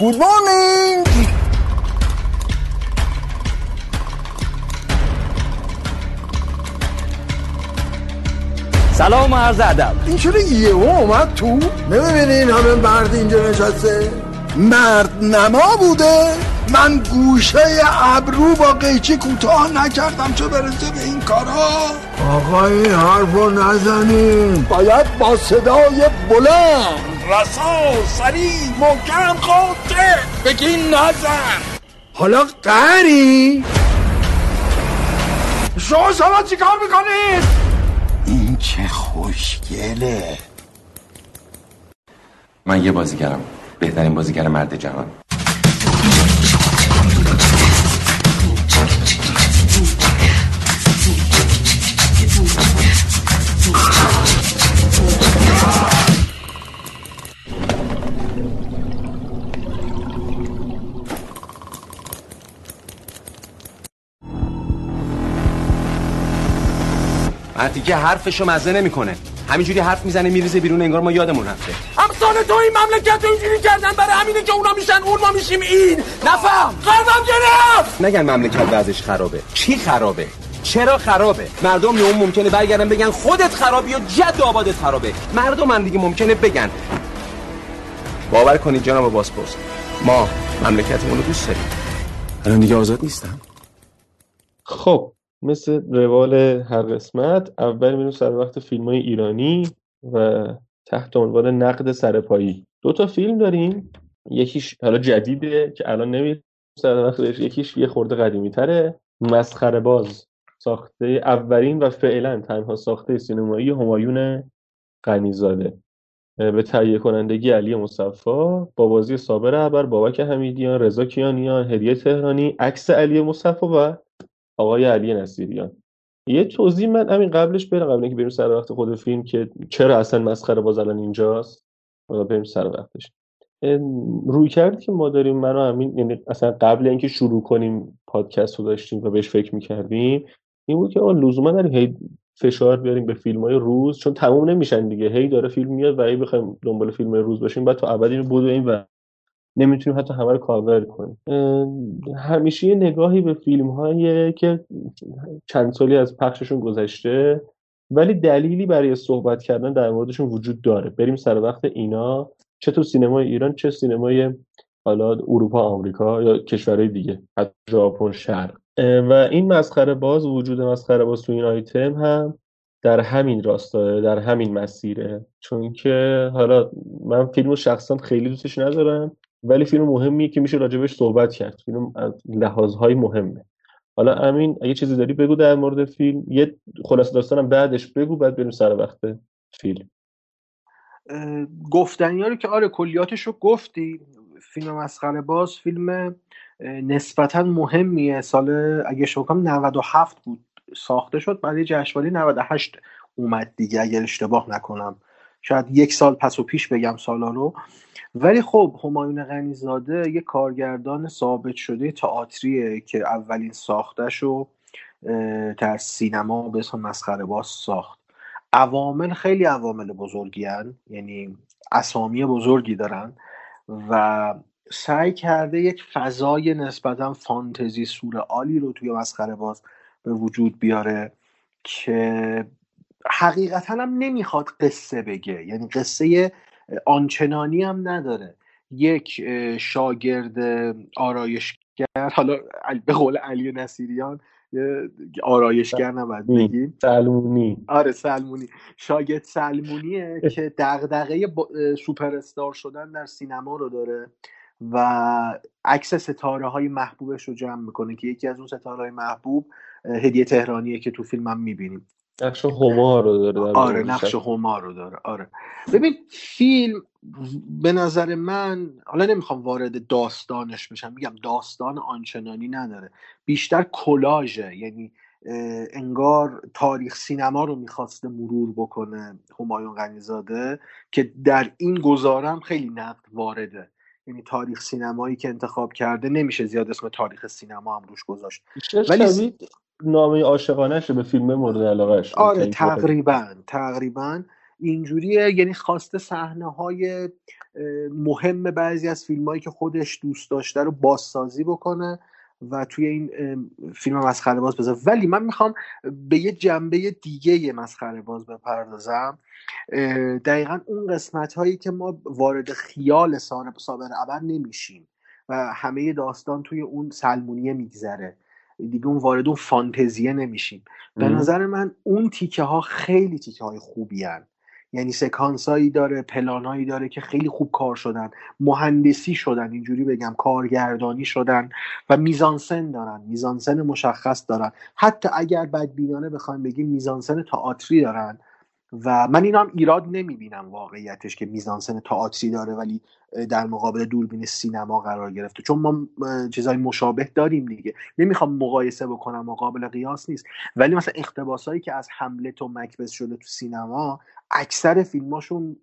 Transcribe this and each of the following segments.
گود مورنینگ سلام و عرض ادب. این چرا یه اومد تو؟ نمی‌بینین همه مرد اینجا نشسته؟ مرد نما بوده. من گوشه ابرو با قیچی کوتاه نکردم چه برسه به این کارا. آقا این حرفو نزنین. باید با صدای بلند. رسا سریع محکم خاطر. بگین نزن. حالا قری شما شما چیکار می‌کنید؟ این چه خوشگله. من یه بازیگرم. بهترین بازیگر مرد جهان. مردی که حرفشو مزه نمی‌کنه. همینجوری حرف می‌زنه میریزه بیرون انگار ما یادمون رفته. همسان تو این مملکت رو اینجوری کردن برای همینه که اونا میشن اون ما میشیم این. نفهم. قلبم گرفت. نگن مملکت وضعش خرابه. چی خرابه؟ چرا خرابه؟ مردم اون ممکنه برگردن بگن خودت خرابی و جد آبادت خرابه. مردم هم دیگه ممکنه بگن. باور کنید جناب باسپورس ما مملکتمون رو دوست داریم. الان دیگه آزاد نیستم. خب مثل روال هر قسمت اول میریم سر وقت فیلم های ایرانی و تحت عنوان نقد سرپایی دو تا فیلم داریم. یکیش حالا جدیده که الان نمیریم سر وقتش یکیش یه خورده قدیمی تره مسخره باز. ساخته اولین و فعلا تنها ساخته سینمایی همایون غنیزاده. به تهیه کنندگی علی مصفا با بازی صابر عبر بابک حمیدیان رضا کیانیان هدیه تهرانی عکس علی مصفا و آقای علی نصیریان. یه توضیح من همین قبلش برم قبل اینکه بریم سر وقت خود فیلم که چرا اصلا مسخره باز الان اینجاست. حالا بریم سر وقتش. روی کرد که ما داریم من و همین یعنی اصلا قبل اینکه شروع کنیم پادکست رو داشتیم و بهش فکر می‌کردیم این بود که آه لزوما داریم هی فشار بیاریم به فیلم های روز چون تموم نمیشن دیگه. هی داره فیلم میاد و هی بخوایم دنبال فیلم روز باشیم بعد تو ابد اینو بدویم و نمی‌تونیم حتی همه رو کاور کنیم. همیشه یه نگاهی به فیلم هایی که چند سالی از پخششون گذشته ولی دلیلی برای صحبت کردن در موردشون وجود داره. بریم سر وقت اینا. چه تو سینمای ایران چه سینمای حالا اروپا آمریکا یا کشورهای دیگه حتی ژاپن شرق. و این مسخره باز وجود مسخره باز تو این آیتم هم در همین راستاه در همین مسیره. چون که حالا من فیلمو شخصا خیلی دوستش ندارم. ولی فیلم مهمیه که میشه راجبش صحبت کرد. فیلم از لحاظهای مهمه. حالا امین اگه چیزی داری بگو در مورد فیلم. یه خلاصه داستانم بعدش بگو بعد بریم سر وقت فیلم. گفتنی رو که آره کلیاتش رو گفتی. فیلم مسخره باز فیلم نسبتا مهمیه. سال اگه شما 97 بود ساخته شد. برای جشنواره 98 اومد دیگه اگر اشتباه نکنم. شاید یک سال پس و پیش بگم سالا رو ولی خب همایون غنیزاده یه کارگردان ثابت شده تئاتریه که اولین ساختش رو در سینما به اسم مسخره باز ساخت عوامل خیلی عوامل بزرگی هن. یعنی اسامی بزرگی دارن و سعی کرده یک فضای نسبتا فانتزی سورئالی رو توی مسخره باز به وجود بیاره که حقیقتا هم نمی‌خواد قصه بگه. یعنی قصه آنچنانی هم نداره. یک شاگرد آرایشگر حالا به قول علی نصیریان آرایشگر نباید بگیم. سلمونی. آره سلمونی. شاگرد سلمونیه که دغدغه سوپر استار شدن در سینما رو داره و عکس ستاره های محبوبش رو جمع می‌کنه که یکی از اون ستاره های محبوب هدیه تهرانیه که تو فیلم هم می‌بینیم. نقش هما رو داره آره نقش هما رو داره. آره. ببین فیلم به نظر من حالا نمی‌خوام وارد داستانش بشم میگم داستان آنچنانی نداره. بیشتر کلاژه یعنی انگار تاریخ سینما رو می‌خواسته مرور بکنه همایون غنیزاده که در این گزارم خیلی نقد وارده. یعنی تاریخ سینمایی که انتخاب کرده نمیشه زیاد اسم تاریخ سینما هم روش گذاشت. ولی نامه عاشقانه به فیلم مورد علاقه آره تقریبا تقریبا. اینجوریه یعنی خواسته صحنه های مهم بعضی از فیلم هایی که خودش دوست داشته رو بازسازی بکنه و توی این فیلم مسخره باز بذاره ولی من می‌خوام به یه جنبه دیگه مسخره باز بپردازم. دقیقا اون قسمت هایی که ما وارد خیال سابر ابر نمیشیم و همه داستان توی اون سلمونیه میگذره. دیگه اون وارد اون فانتزیه نمیشیم. به نظر من اون تیکه ها خیلی تیکه های خوبی هن. یعنی سکانس هایی داره پلان هایی داره که خیلی خوب کار شدن. مهندسی شدن اینجوری بگم کارگردانی شدن و میزانسن دارن. میزانسن مشخص دارن. حتی اگر بدبینانه بخوایم بگیم میزانسن تئاتری دارن. و من اینا هم ایراد نمی‌بینم واقعیتش که میزانسن تئاتری داره ولی در مقابل دوربین سینما قرار گرفته. چون ما چیزای مشابه داریم دیگه. نمی‌خوام مقایسه بکنم مقابل قیاس نیست. ولی مثلا اقتباسایی که از حملت و مکبس شده تو سینما اکثر فیلماشون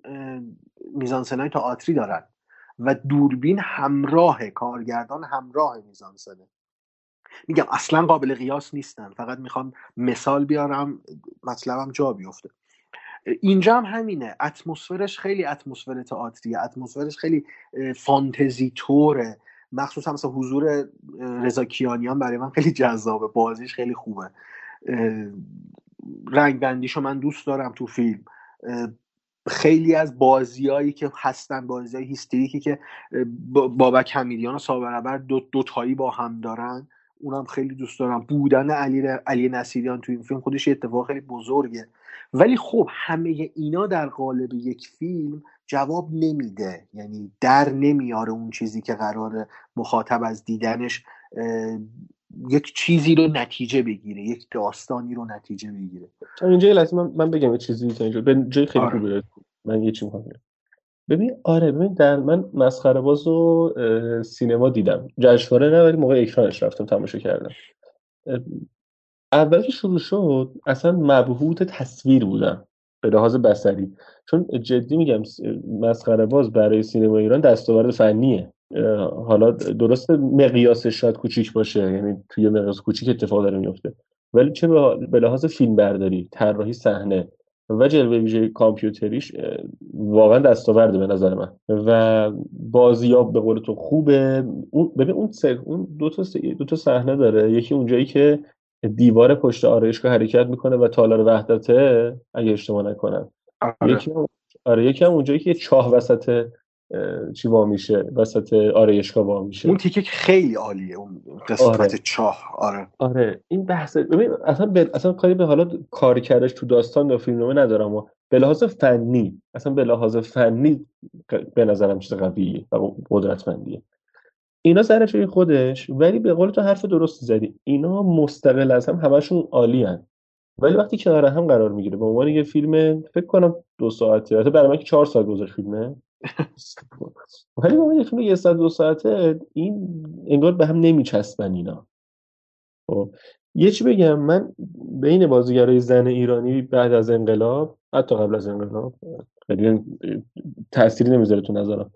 میزانسنای تئاتری دارن. و دوربین همراه کارگردان همراه میزانسنه. میگم اصلا قابل قیاس نیستن. فقط می‌خوام مثال بیارم مطلبم جا بیفته. اینجا هم همینه. اتمسفرش خیلی اتمسفر تئاتریه. اتمسفرش خیلی فانتزی توره مخصوصا مثلا حضور رضا کیانیان برای من خیلی جذابه. بازیش خیلی خوبه. رنگ بندیشو من دوست دارم تو فیلم. خیلی از بازیایی که هستن بازی های هیستریکی که بابک حمیدیان و سابرابر دو, دو تایی با هم دارن. اونم خیلی دوست دارم. بودن علی, علی نصیریان تو این فیلم خودش اتفاق خیلی بزرگه. ولی خب همه اینا در قالب یک فیلم جواب نمیده. یعنی در نمیاره اون چیزی که قرار مخاطب از دیدنش یک چیزی رو نتیجه بگیره یک داستانی رو نتیجه بگیره. تا اینجا لحظه من, من بگم یه چیزی تا اینجا. به جای خیلی آره. خوبی من یه چیزی ببین آره ببین در من مسخره باز و سینما دیدم. جشنواره نه ولی موقع اکرانش رفتم تماشا کردم. اول که شروع شد اصلا مبهوت تصویر بودم به لحاظ بسری چون جدی میگم مسخره باز برای سینما ایران دستاورد فنیه. حالا درست مقیاسش شاید کوچیک باشه یعنی توی مقیاس کوچیک اتفاق داره میفته. ولی چه به لحاظ فیلم برداری طراحی صحنه و جلوه ویژه کامپیوتریش واقعا دستاورده به نظر من. و بازیاب به قول تو خوبه. اون ببین اون اون دو تا دو تا صحنه داره. یکی اونجایی که دیوار پشت آرایشگاه حرکت می‌کنه و تالار وحدته اگه اشتباه نکنم. آره. یکی هم آره یکی هم اونجایی که چاه وسط چی وا میشه؟ وسط آرایشگاه وا میشه. اون تیکه خیلی عالیه اون قسمت آره. چاه. آره. آره. این بحث ببین اصلا ب... اصلا کاری به حالا کار کردش تو داستان یا فیلمنامه ندارم و به لحاظ فنی اصلا به لحاظ فنی به نظرم چیز قویه و قدرتمندیه. اینا سر جای خودش ولی به قول تو حرف درست زدی. اینا مستقل از هم همشون عالی هن. ولی وقتی کنار هم قرار می‌گیره به عنوان یه فیلم فکر کنم دو ساعته برای من که چهار ساعت گذاشت فیلمه. ولی به یه فیلم یه ساعت دو ساعته این انگار به هم نمیچسبن اینا. خب یه چی بگم من بین بازیگرای زن ایرانی بعد از انقلاب حتی قبل از انقلاب خیلی تأثیری نمی‌ذاره تو نظرم.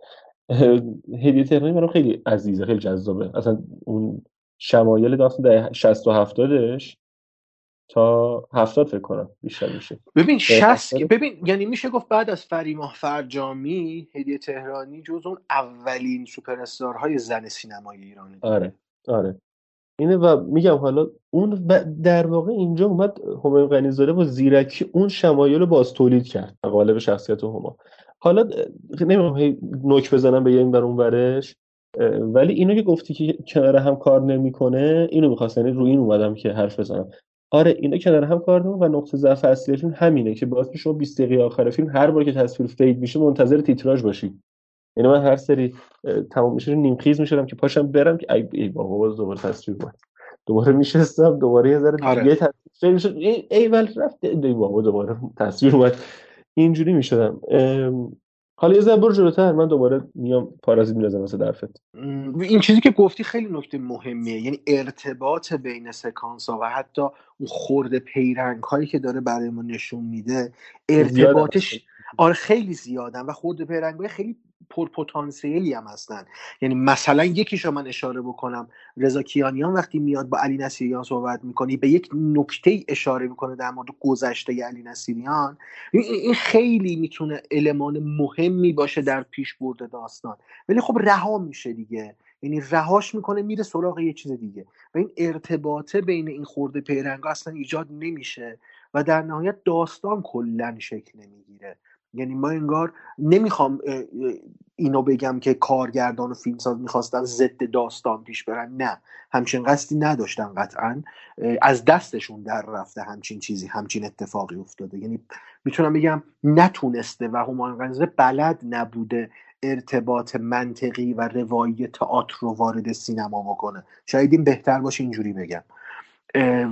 هدیه تهرانی برام خیلی عزیزه خیلی جذابه. اصلا اون شمایل داستان در 60 و 70 تا 70 فکر کنم بیشتر میشه. ببین 60 ببین یعنی میشه گفت بعد از فریماه فرجامی هدیه تهرانی جز اون اولین سوپر های زن سینمای ایرانه آره آره. اینه و میگم حالا اون در واقع اینجا اومد همایون غنیزاده با زیرکی اون شمایل رو باز تولید کرد قالب شخصیت هما. حالا نمی‌دونم نوک بزنم به این بر اون برش ولی اینو که گفتی که کنار هم کار نمی‌کنه اینو می‌خواستن یعنی رو این اومدم که حرف بزنم. آره اینا کنار هم کار و نقطه ضعف اصلیشون همینه که باعث شما 20 دقیقه آخر فیلم هر بار که تصویر فید میشه منتظر تیتراژ باشی یعنی من هر سری تمام میشه نیم خیز می‌شدم که پاشم برم که ای, ای بابا باز دوباره تصویر اومد. دوباره میشستم دوباره یه ذره آره. دیگه تصویر می‌شد ای, ای ول رفت ای بابا دوباره تصویر اومد. اینجوری می‌شدم. حالا یه برو جلوتر من دوباره میام پارازیت میرزم واسه درفت. این چیزی که گفتی خیلی نکته مهمیه یعنی ارتباط بین سکانس ها و حتی اون خورده پیرنگ هایی که داره برای ما نشون میده ارتباطش آره خیلی زیادن و خورده پیرنگ های خیلی پرپتانسیلی هم هستن. یعنی مثلا یکیشو من اشاره بکنم. رضا کیانیان وقتی میاد با علی نصیریان صحبت می‌کنی به یک نکته اشاره می‌کنه در مورد گذشته علی نصیریان این خیلی می‌تونه المان مهمی باشه در پیش برده داستان. ولی خب رها میشه دیگه. یعنی رهاش می‌کنه میره سراغ یه چیز دیگه. و این ارتباطه بین این خورده پیرنگ اصلا ایجاد نمیشه و در نهایت داستان کلا شکل نمی‌گیره. یعنی ما انگار نمی‌خوام اینو بگم که کارگردان و فیلمساز می‌خواستن ضد داستان پیش برن. نه همچین قصدی نداشتن قطعا. از دستشون در رفته همچین چیزی همچین اتفاقی افتاده. یعنی می‌تونم بگم نتونسته و همان بلد نبوده ارتباط منطقی و روایی تئاتر رو وارد سینما بکنه. شاید این بهتر باشه اینجوری بگم.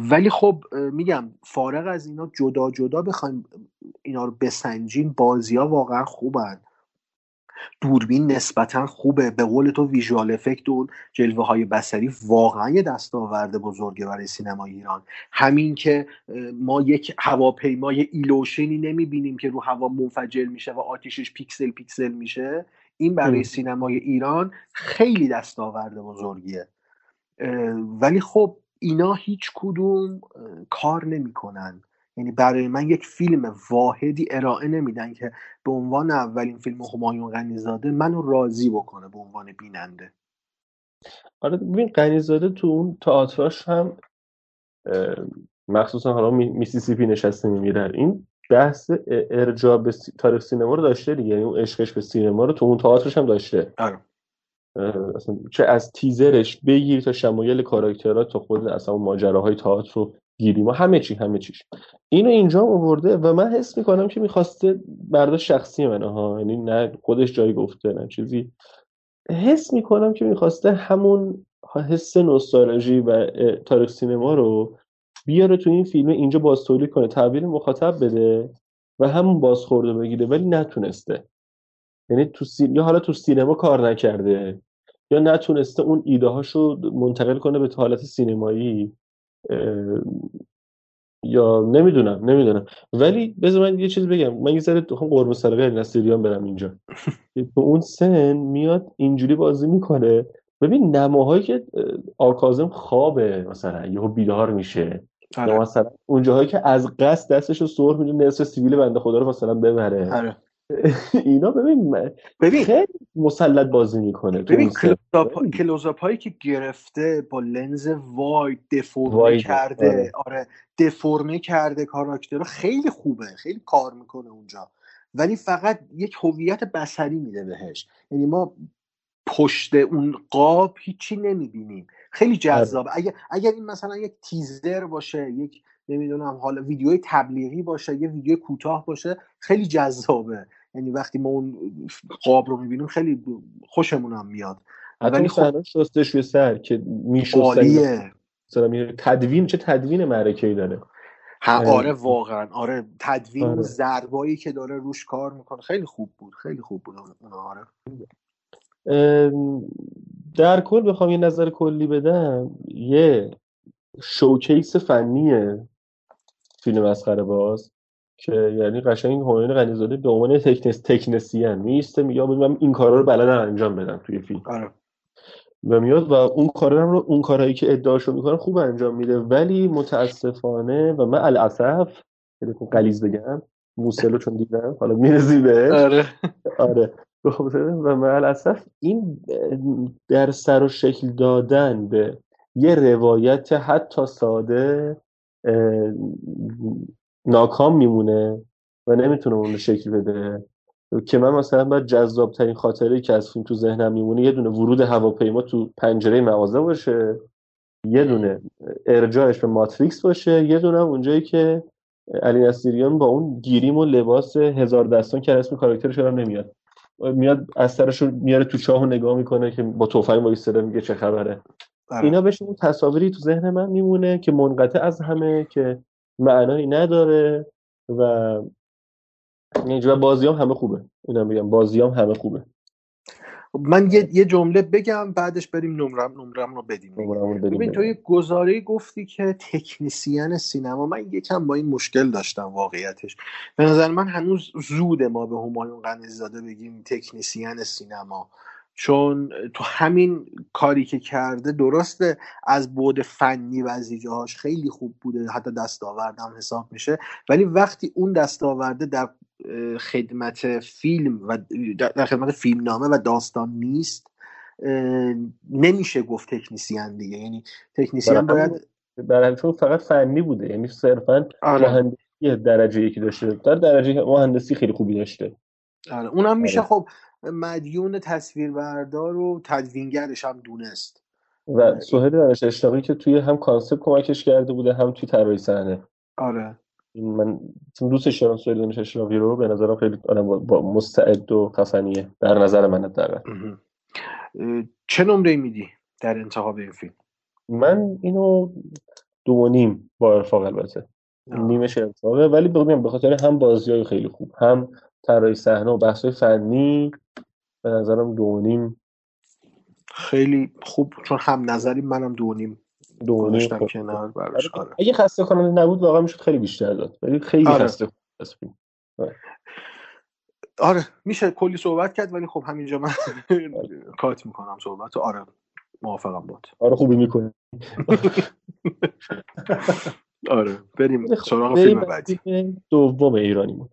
ولی خب میگم فارغ از اینا جدا جدا بخوایم اینا رو بسنجیم بازی ها واقعا خوبن. دوربین نسبتا خوبه. به قول تو visual effect و جلوه های بصری واقعا یه دستاورد بزرگه برای سینما ایران. همین که ما یک هواپیمای ایلوشنی نمی‌بینیم که رو هوا منفجر میشه و آتیشش پیکسل پیکسل میشه. این برای سینمای ایران خیلی دستاورد بزرگیه. ولی خب اینا هیچ کدوم کار نمی‌کنن. یعنی برای من یک فیلم واحدی ارائه نمیدن که به عنوان اولین فیلم همایون غنیزاده منو راضی بکنه به عنوان بیننده. آره ببین غنیزاده تو اون تئاتراش هم مخصوصا حالا میسیسیپی نشسته میمیرن این بحث ارجاع به تاریخ سینما رو داشته دیگه. یعنی اون عشقش به سینما رو تو اون تئاترش هم داشته. آره. اصلا چه از تیزرش بگیر تا شمایل کاراکترها تا خود اصلا ماجراهای تئاتر رو گیری ما همه چی همه چیش. اینو اینجا آورده و من حس می‌کنم که می‌خواسته برداشت شخصی منه ها. یعنی نه خودش جایی گفته نه چیزی. حس می‌کنم که می‌خواسته همون حس نوستالژی و تاریخ سینما رو بیاره تو این فیلم اینجا باز تولید کنه تعبیر مخاطب بده و همون بازخورده بگیره ولی نتونسته. یعنی تو یا حالا تو سینما کار نکرده یا نتونسته اون ایده هاشو منتقل کنه به حالت سینمایی. یا نمی‌دونم نمی‌دونم. ولی بذار من یه چیز بگم. من یه ذره قرب سرقه نصیریان برم اینجا. تو اون سن میاد اینجوری بازی می‌کنه. ببین نماهایی که آکازم خوابه مثلا یهو بیدار میشه. آره. مثلا اونجاهایی که از قصد دستش رو سر میده نصف سیویل بنده خدا رو مثلا ببره. آره. اینا ببین ببین. خیلی مسلط بازی می‌کنه ببین کلوزاپ هایی که گرفته با لنز واید دفورمه کرده. آره. آره دفورمه کرده کاراکتر خیلی خوبه. خیلی کار می‌کنه اونجا. ولی فقط یک هویت بسری میده بهش. یعنی ما پشت اون قاب هیچی نمی‌بینیم. خیلی جذاب. آره. اگر اگر این مثلا یک تیزر باشه یک نمی‌دونم حالا ویدیوی تبلیغی باشه یه ویدیو کوتاه باشه خیلی جذابه. یعنی وقتی ما اون قاب رو می‌بینیم خیلی خوشمون هم میاد. ولی خب شستشوی سر که میشوستن تدوین چه تدوین معرکه داره؟ آره واقعا. آره تدوین آره. ضربایی که داره روش کار می‌کنه. خیلی خوب بود خیلی خوب بود اون آره. در کل بخوام یه نظر کلی بدم. یه شوکیس فنیه فیلم مسخره باز. که یعنی قشنگ همایون غنیزاده به عنوان تکنس تکنسیان میسته میگه من این کارا رو بلدم انجام بدم توی فیلم. آره. و میاد و اون کارا رو اون کارهایی که ادعاشو می‌کنه خوب انجام میده. ولی متاسفانه و من الاسف قلیز بگم موسلو چون دیدم حالا میرزی به آره. آره. و من الاسف این در سر و شکل دادن به یه روایت حتی ساده ناکام میمونه و نمی‌تونه اون رو شکل بده. که من مثلا باید جذاب ترین خاطره که از فیلم تو ذهنم میمونه یه دونه ورود هواپیما تو پنجره مغازه باشه یه دونه ارجاعش به ماتریکس باشه یه دونه اونجایی که علی نصیریان با اون گیریم و لباس هزار دستان که اسم کاراکترش هم نمیاد. میاد از سرش میاره تو چاه و نگاه می‌کنه که با توفنگ وایساده میگه چه خبره. آره. اینا بهش اون تصاویری تو ذهن من میمونه که منقطع از همه که معنایی نداره و و بازی هم همه خوبه. اینم بگم بازی هم همه خوبه. من یه, یه جمله بگم بعدش بریم نمرم نمرم رو بدیم ببین تو. یه گزاره گفتی که تکنیسیان سینما من یکم با این مشکل داشتم واقعیتش. به نظر من هنوز زود ما به همایون قنیزاده بگیم تکنیسیان سینما. چون تو همین کاری که کرده درسته از بعد فنی بعضی جاهاش خیلی خوب بوده حتی دستاوردم حساب میشه. ولی وقتی اون دستاورده در خدمت فیلم و در خدمت فیلمنامه و داستان نیست نمیشه گفت تکنیسیان دیگه. یعنی تکنیسیان باید برای چون فقط فنی بوده یعنی صرفا آره. مهندسی درجه یکی داشته. در درجه مهندسی خیلی خوبی داشته. آره. اونم میشه. آره. خب مدیون تصویربردار و تدوینگرش هم دونست. و سهیل دانش اشراقی که توی هم کانسپت کمکش کرده بوده هم توی طراحی صحنه. آره. من دوستش دارم سهیل دانش اشراقی رو به نظرم خیلی آدم با, مستعد و خفنیه. در نظر من. اه، چه نمره میدی در انتخاب این فیلم؟ من اینو دو و نیم با ارفاق البته. نیمش ارفاقه. ولی بگم به خاطر هم بازی های خیلی خوب هم طراحی صحنه و بحث فنی به نظرم دو نیم خیلی خوب چون هم نظری منم دو نیم دو نیم خوب. کنار براش آره. اگه خسته کننده نبود واقعا می‌شد خیلی بیشتر داد ولی خیلی آره. خسته کننده فیلم. آره میشه کلی صحبت کرد ولی خب همینجا من کات می‌کنم صحبت. آره موافقم بود آره خوبی می‌کنه آره بریم سراغ بریم فیلم بعدی دوم ایرانیمون